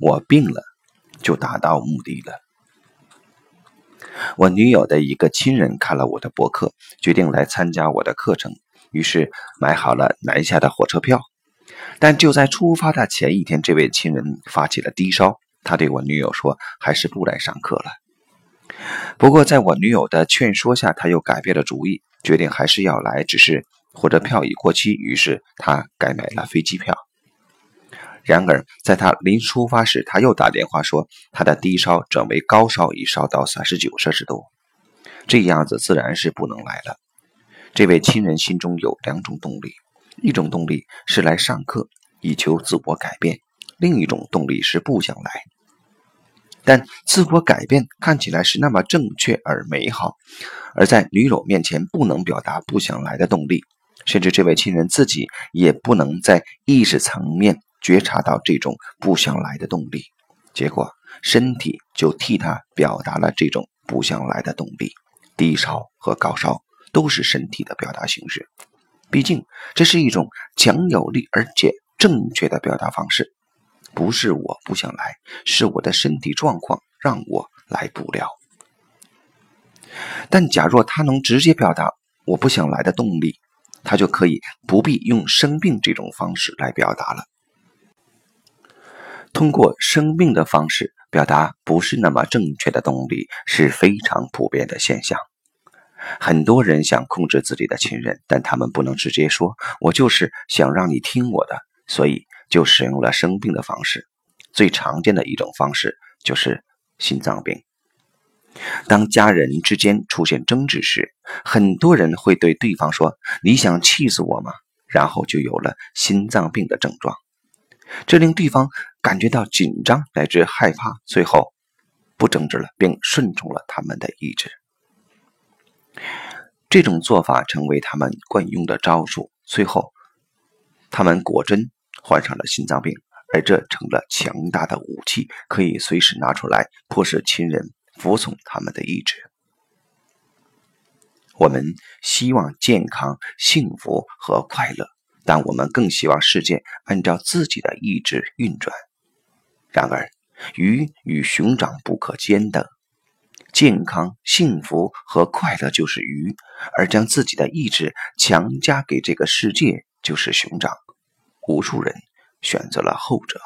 我病了，就达到目的了。我女友的一个亲人看了我的博客，决定来参加我的课程，于是买好了南下的火车票。但就在出发的前一天，这位亲人发起了低烧，他对我女友说：“还是不来上课了。”不过，在我女友的劝说下，他又改变了主意，决定还是要来，只是火车票已过期，于是他改买了飞机票。然而，在他临出发时，他又打电话说他的低烧转为高烧，已烧到三十九摄氏度，这样子自然是不能来了。这位亲人心中有两种动力，一种动力是来上课以求自我改变，另一种动力是不想来。但自我改变看起来是那么正确而美好，而在女友面前不能表达不想来的动力，甚至这位亲人自己也不能在意识层面觉察到这种不想来的动力，结果身体就替他表达了这种不想来的动力。低烧和高烧都是身体的表达形式，毕竟这是一种强有力而且正确的表达方式。不是我不想来，是我的身体状况让我来不了。但假若他能直接表达我不想来的动力，他就可以不必用生病这种方式来表达了。通过生病的方式表达不是那么正确的动力是非常普遍的现象。很多人想控制自己的亲人，但他们不能直接说“我就是想让你听我的”，所以。就使用了生病的方式，最常见的一种方式就是心脏病。当家人之间出现争执时，很多人会对对方说：“你想气死我吗？”然后就有了心脏病的症状，这令对方感觉到紧张乃至害怕，最后不争执了，并顺从了他们的意志。这种做法成为他们惯用的招数，最后他们果真。患上了心脏病，而这成了强大的武器，可以随时拿出来迫使亲人服从他们的意志。我们希望健康、幸福和快乐，但我们更希望世界按照自己的意志运转。然而，鱼与熊掌不可兼得，健康、幸福和快乐就是鱼，而将自己的意志强加给这个世界就是熊掌。无数人选择了后者。